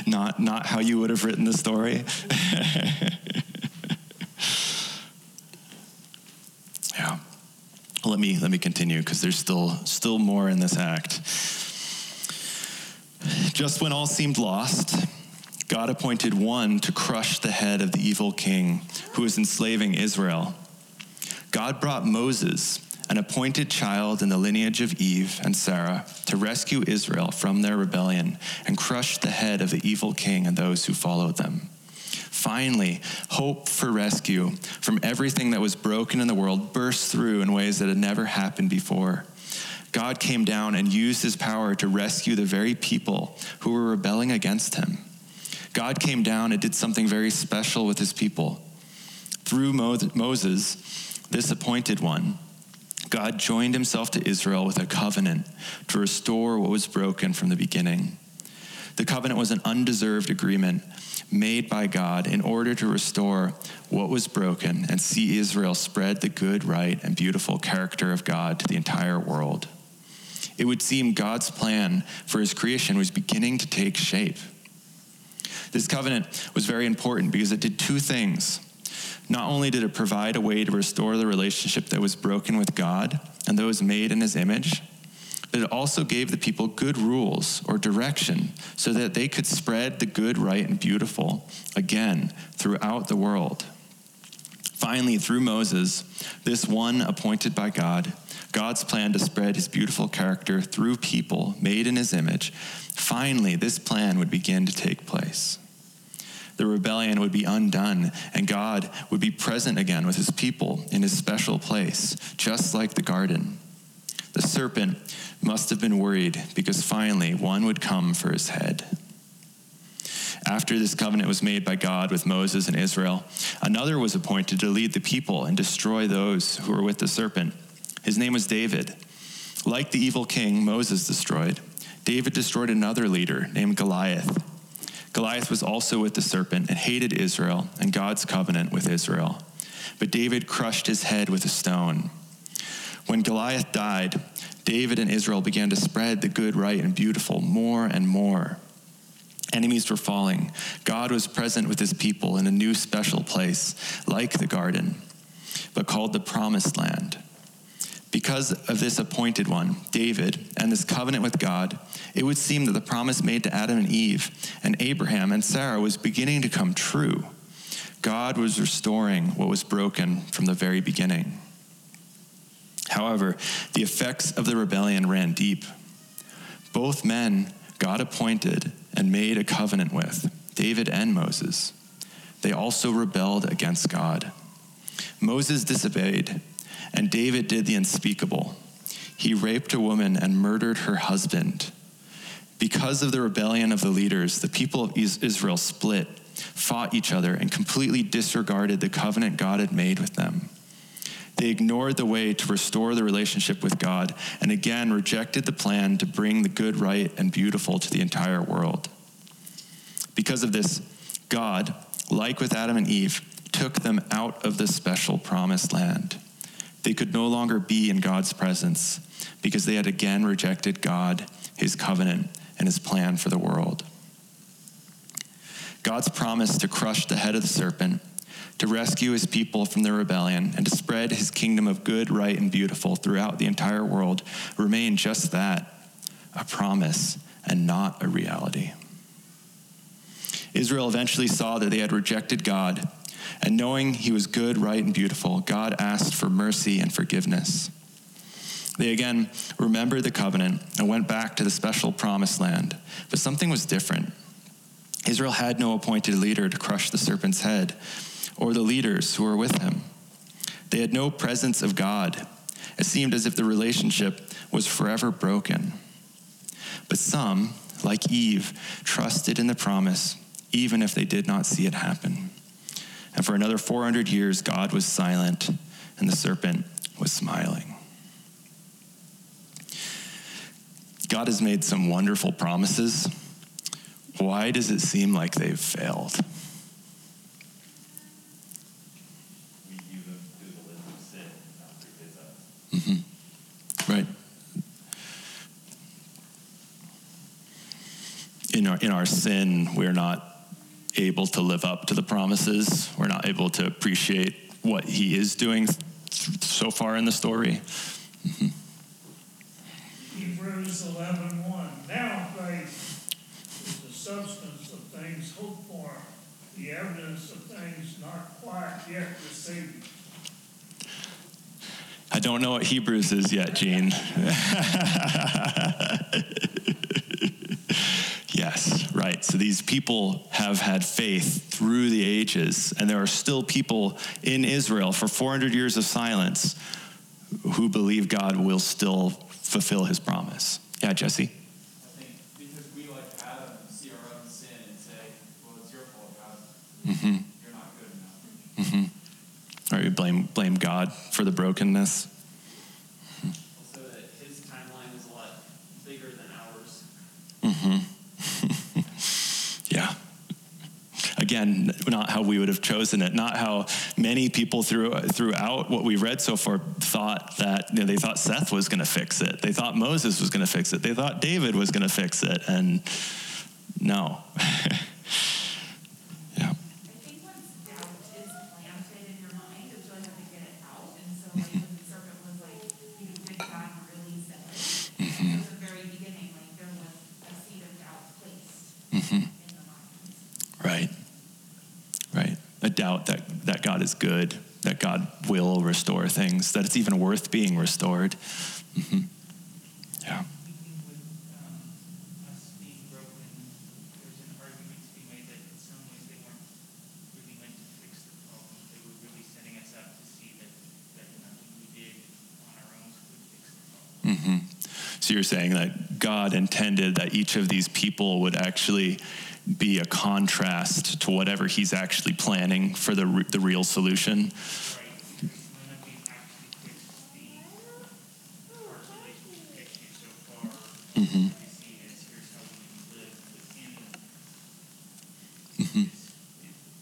Speaker 2: not, not how you would have written the story. yeah. Let me, let me continue because there's still, still more in this act. Just when all seemed lost, God appointed one to crush the head of the evil king who was enslaving Israel. God brought Moses, an appointed child in the lineage of Eve and Sarah, to rescue Israel from their rebellion and crush the head of the evil king and those who followed them. Finally, hope for rescue from everything that was broken in the world burst through in ways that had never happened before. God came down and used his power to rescue the very people who were rebelling against him. God came down and did something very special with his people. Through Moses, this appointed one, God joined himself to Israel with a covenant to restore what was broken from the beginning. The covenant was an undeserved agreement made by God in order to restore what was broken and see Israel spread the good, right, and beautiful character of God to the entire world. It would seem God's plan for his creation was beginning to take shape. This covenant was very important because it did two things. Not only did it provide a way to restore the relationship that was broken with God and those made in his image, but it also gave the people good rules or direction so that they could spread the good, right, and beautiful again throughout the world. Finally, through Moses, this one appointed by God, God's plan to spread his beautiful character through people made in his image, finally, this plan would begin to take place. The rebellion would be undone, and God would be present again with his people in his special place, just like the garden. The serpent must have been worried because finally one would come for his head. After this covenant was made by God with Moses and Israel, another was appointed to lead the people and destroy those who were with the serpent. His name was David. Like the evil king Moses destroyed, David destroyed another leader named Goliath. Goliath was also with the serpent and hated Israel and God's covenant with Israel. But David crushed his head with a stone. When Goliath died, David and Israel began to spread the good, right, and beautiful more and more. Enemies were falling. God was present with his people in a new special place, like the garden, but called the promised land. Because of this appointed one, David, and this covenant with God, it would seem that the promise made to Adam and Eve and Abraham and Sarah was beginning to come true. God was restoring what was broken from the very beginning. However, the effects of the rebellion ran deep. Both men God appointed and made a covenant with, David and Moses. They also rebelled against God. Moses disobeyed, and David did the unspeakable. He raped a woman and murdered her husband. Because of the rebellion of the leaders, the people of Israel split, fought each other, and completely disregarded the covenant God had made with them. They ignored the way to restore the relationship with God and again rejected the plan to bring the good, right, and beautiful to the entire world. Because of this, God, like with Adam and Eve, took them out of the special promised land. They could no longer be in God's presence because they had again rejected God, his covenant, and his plan for the world. God's promise to crush the head of the serpent, to rescue his people from their rebellion, and to spread his kingdom of good, right, and beautiful throughout the entire world remain just that a promise and not a reality. Israel eventually saw that they had rejected God, and knowing he was good, right, and beautiful, God asked for mercy and forgiveness. They again remembered the covenant and went back to the special promised land, but something was different. Israel had no appointed leader to crush the serpent's head, or the leaders who were with him. They had no presence of God. It seemed as if the relationship was forever broken. But some, like Eve, trusted in the promise, even if they did not see it happen. And for another 400 years, God was silent, and the serpent was smiling. God has made some wonderful promises. Why does it seem like they've failed?
Speaker 8: We view them through the lens of sin, not through his eyes.
Speaker 2: hmm Right. In our, in our sin, we're not able to live up to the promises. We're not able to appreciate what he is doing so far in the story.
Speaker 7: Hebrews eleven one. Now faith is the substance of things hoped for, the evidence of things not quite yet received.
Speaker 2: I don't know what Hebrews is yet, Gene. yes, right. So these people have had faith through the ages, and there are still people in Israel for 400 years of silence who believe God will still fulfill his promise. Yeah, Jesse?
Speaker 3: I think because we, like Adam, see our own sin and say, well, it's your fault, God.
Speaker 2: Mm-hmm. Or you blame, blame God for the brokenness.
Speaker 3: Also, his timeline is a lot bigger than ours.
Speaker 2: Mm-hmm. yeah. Again, not how we would have chosen it, not how many people through, throughout what we read so far thought that you know, they thought Seth was going to fix it. They thought Moses was going to fix it. They thought David was going to fix it. And no. yeah.
Speaker 10: I think once doubt is planted in your mind, it's really hard to get it out. And so like when the serpent was like, you know, did God really say?
Speaker 2: Mm-hmm.
Speaker 10: At the very beginning, like there was a seed of doubt placed
Speaker 2: Mm-hmm.
Speaker 10: in the minds.
Speaker 2: Right. Right. A doubt that, that Is good, that God will restore things, that it's even worth being restored. hmm Yeah.
Speaker 4: Even with um, us being broken, there's an argument to be made that in some ways they weren't really meant to fix the problem. They were really setting us up to see that, that nothing we did on our own could fix the problem.
Speaker 2: hmm So you're saying that God intended that each of these people would actually be a contrast to whatever He's actually planning for the, the real solution?
Speaker 4: Right? Because none of these actually fixed the our relationship issue so far.
Speaker 2: Mhm.
Speaker 4: We see as here's how we can live within
Speaker 2: Mhm.
Speaker 4: this,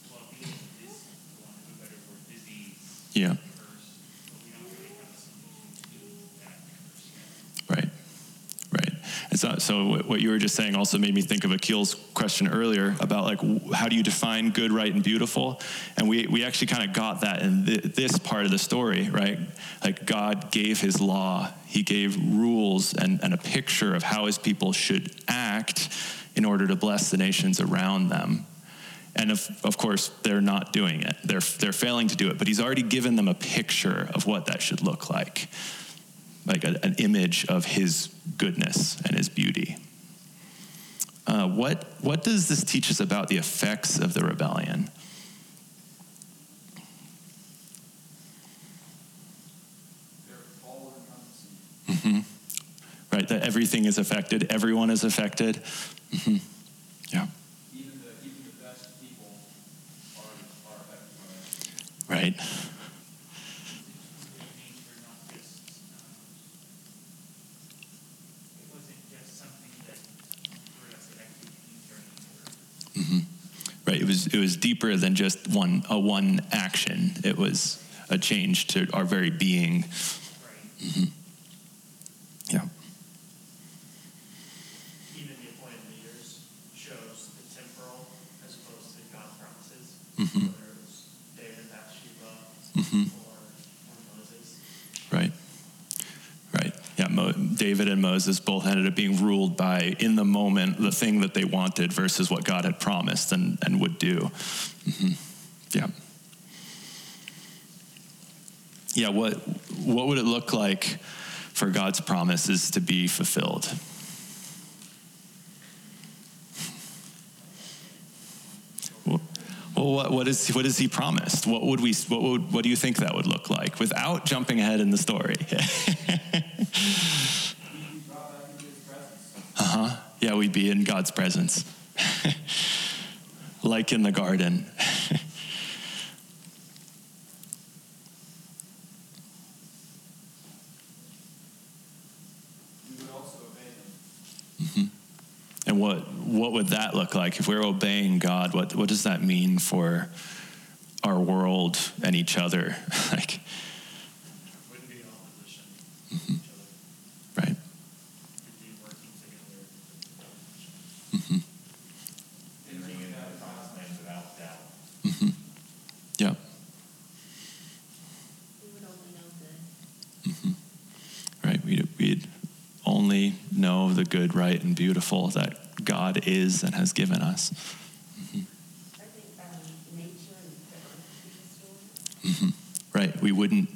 Speaker 4: well, dealing with this, for want of a better word, disease.
Speaker 2: Yeah.
Speaker 4: curse, but we don't really have a solution to that curse yet.
Speaker 2: Right, right. And so, so what- you were just saying also made me think of Akil's question earlier about like how do you define good, right, and beautiful? And we we actually kind of got that in th- this part of the story, right? Like God gave His law, He gave rules and, and a picture of how His people should act in order to bless the nations around them. And of, of course, they're not doing it. They're, they're failing to do it. But he's already given them a picture of what that should look like like a, an image of his goodness and his beauty. Uh, what, what does this teach us about the effects of the rebellion?
Speaker 3: They're all encompassing.
Speaker 2: hmm Right, that everything is affected, everyone is affected. hmm Yeah,
Speaker 3: Even the, even the best people are, are affected
Speaker 2: right. Right. It was it was deeper than just one a one action. It was a change to our very being.
Speaker 4: Right.
Speaker 2: Yeah.
Speaker 4: Even the appointed leaders shows the temporal as opposed to God's promises.
Speaker 2: Mhm.
Speaker 4: Whether it was David, Bathsheba,
Speaker 2: Mhm.
Speaker 4: or, or Moses.
Speaker 2: Right. Right. Yeah. Mo- David and Moses both ended up being ruled by, in the moment, the thing that they wanted versus what God had promised and, and would do. hmm Yeah. Yeah. What What would it look like for God's promises to be fulfilled? Well, what, what is what is he promised? What would we? What would? What do you think that would look like without jumping ahead in the story? uh huh. Yeah, we'd be in God's presence, like in the garden.
Speaker 8: We would also obey him.
Speaker 2: And what what would that look like if we're obeying God? What what does that mean for our world and each other? like,
Speaker 4: Wouldn't be in opposition to each other.
Speaker 2: right?
Speaker 4: We'd be working together.
Speaker 2: hmm
Speaker 8: Entering into the promised land without doubt.
Speaker 2: hmm Yep.
Speaker 6: We would only know good.
Speaker 2: hmm Right. We'd, we'd only know the good, right, and beautiful that God is and has given us.
Speaker 5: I think um, nature and the earth is restored.
Speaker 2: hmm Right. We wouldn't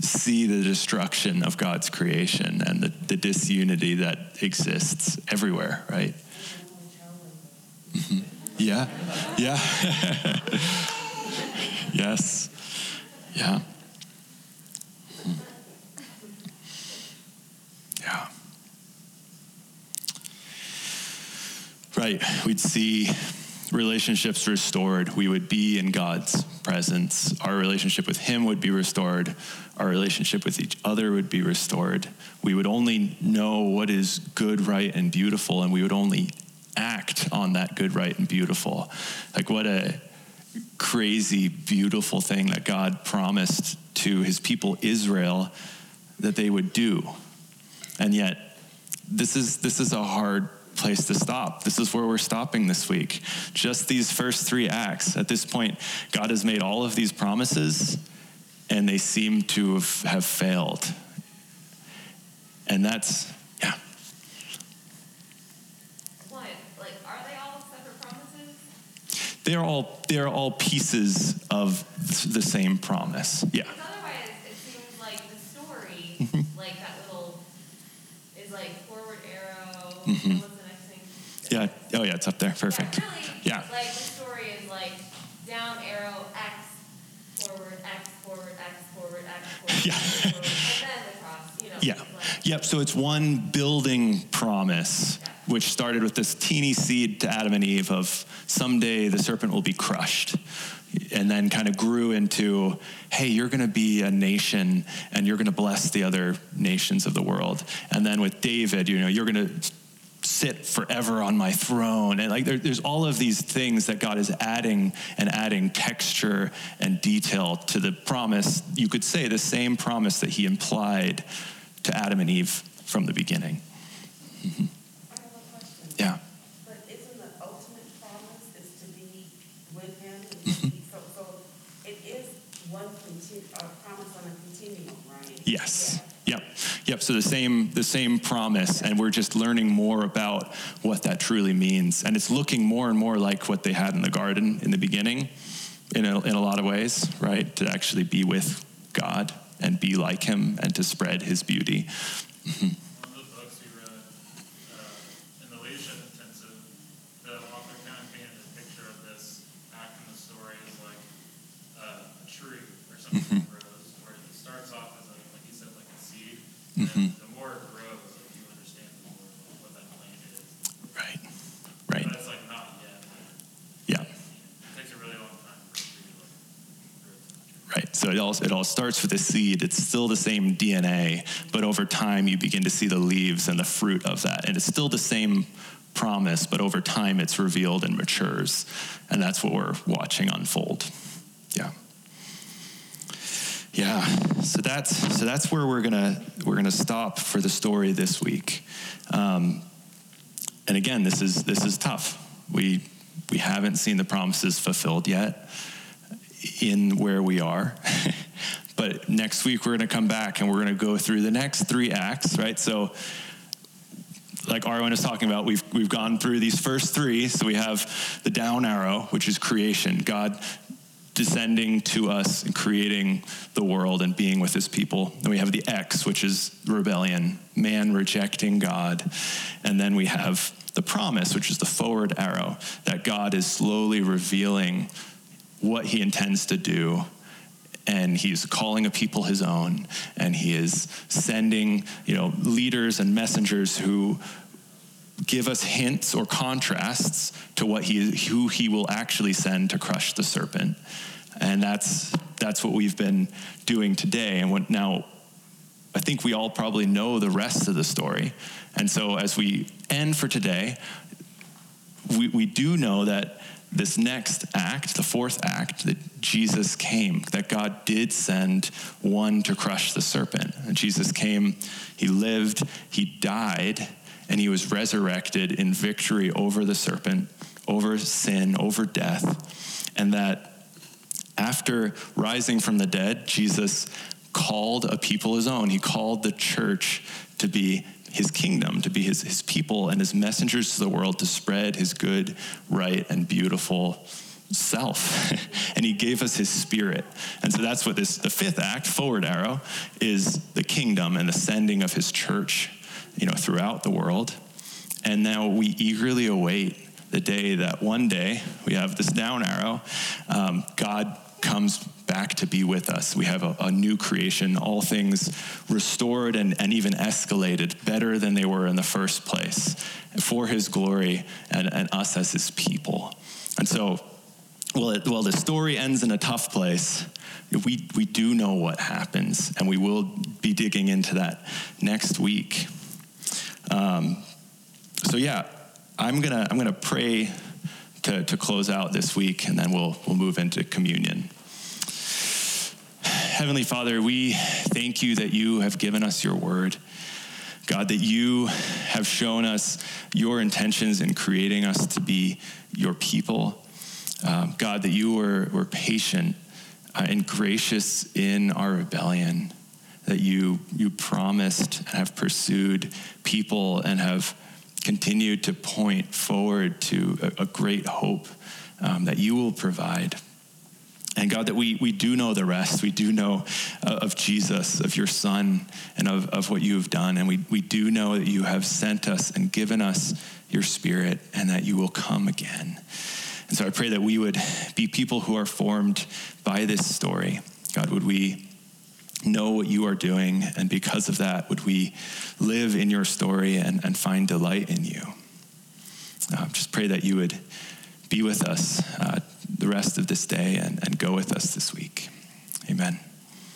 Speaker 2: see the destruction of God's creation and the, the disunity that exists everywhere, right?
Speaker 5: Labor.
Speaker 2: Yeah. Yeah. yes. Yeah. Right. We'd see relationships restored. We would be in God's presence. Our relationship with Him would be restored. Our relationship with each other would be restored. We would only know what is good, right, and beautiful, and we would only act on that good, right, and beautiful. Like, what a crazy, beautiful thing that God promised to His people Israel that they would do. And yet, this is this is a hard place to stop. This is where we're stopping this week. Just these first three acts. At this point, God has made all of these promises, and they seem to have, have failed. And that's yeah.
Speaker 6: What? Like, are they all separate promises?
Speaker 2: They're all they're all pieces of the same promise. Yeah.
Speaker 6: Because otherwise, it seems like the story,
Speaker 2: Mm-hmm.
Speaker 6: like that little, is like forward arrow.
Speaker 2: Mhm.
Speaker 6: What's the next thing?
Speaker 2: Yeah. Oh yeah, it's up there. Perfect.
Speaker 6: Yeah, really,
Speaker 2: Yeah.
Speaker 6: Like the story is like down arrow X forward X forward X forward X forward
Speaker 2: Yeah.
Speaker 6: X forward, and then the. You know.
Speaker 2: Yeah.
Speaker 6: Like,
Speaker 2: Yep. So it's one building promise, which started with this teeny seed to Adam and Eve of someday the serpent will be crushed. And then kind of grew into, hey, you're going to be a nation and you're going to bless the other nations of the world. And then with David, you know, you're going to sit forever on my throne. And like there, there's all of these things that God is adding and adding texture and detail to the promise. You could say the same promise that he implied to Adam and Eve from the beginning. Mm-hmm.
Speaker 5: I have a.
Speaker 2: Yeah.
Speaker 5: But isn't the ultimate promise is to be with him? and to So, so it is one promise on a continuum, right?
Speaker 2: Yes. Yep. Yep. So the same the same promise, and we're just learning more about what that truly means, and it's looking more and more like what they had in the garden in the beginning, in a, in a lot of ways, right? To actually be with God and be like Him and to spread His beauty. Mhm.
Speaker 4: One
Speaker 2: Mhm.
Speaker 4: the more it grows, like you understand more what that plant is.
Speaker 2: Right. Right.
Speaker 4: But it's like not yet.
Speaker 2: Yeah.
Speaker 4: It takes a really long time for a to like.
Speaker 2: Right. So it all it all starts with a seed. It's still the same DNA, but over time you begin to see the leaves and the fruit of that, and it's still the same promise, but over time it's revealed and matures. And that's what we're watching unfold. Yeah. Yeah. So that's so that's where we're gonna we're gonna stop for the story this week. Um, and again, this is this is tough. We we haven't seen the promises fulfilled yet in where we are. but next week we're to come back and we're to go through the next three acts, right? So like Arwen is talking about, we've, we've gone through these first three. So we have the down arrow, which is creation, God descending to us and creating the world and being with his people. Then we have the X, which is rebellion, man rejecting God. And then we have the promise, which is the forward arrow, that God is slowly revealing what he intends to do and he's calling a people his own and he is sending you know leaders and messengers who give us hints or contrasts to what he who he will actually send to crush the serpent. And that's that's what we've been doing today. And what now i think we all probably know the rest of the story. And so as we end for today we, we do know that this next act, the fourth act, that Jesus came, that God did send one to crush the serpent. And Jesus came, he lived, he died, and he was resurrected in victory over the serpent, over sin, over death. And that after rising from the dead, Jesus called a people his own. He called the church to be his kingdom, to be his, his people and his messengers to the world to spread his good, right, and beautiful self. and he gave us his spirit. And so that's what this, the fifth act, forward arrow, is the kingdom and the sending of his church, you know, throughout the world. And now we eagerly await the day that one day we have this down arrow, um, God comes back to be with us. We have a, a, new creation, all things restored and, and even escalated better than they were in the first place for his glory and, and us as his people. And so, well, it, well, the story ends in a tough place. We, we do know what happens, and we will be digging into that next week. Um, so, yeah, I'm to I'm gonna pray to, to close out this week, and then we'll, we'll move into communion. Heavenly Father, we thank you that you have given us your word. God, that you have shown us your intentions in creating us to be your people. Um, God, that you were, were patient uh, and gracious in our rebellion, that you, you promised and have pursued people and have continued to point forward to a, a great hope um, that you will provide. And God, that we, we do know the rest. We do know uh, of Jesus, of your Son, and of, of what you have done. And we, we do know that you have sent us and given us your Spirit and that you will come again. And so I pray that we would be people who are formed by this story. God, would we know what you are doing? And because of that, would we live in your story and, and find delight in you? Uh, just pray that you would be with us uh, the rest of this day and, and go with us this week. Amen.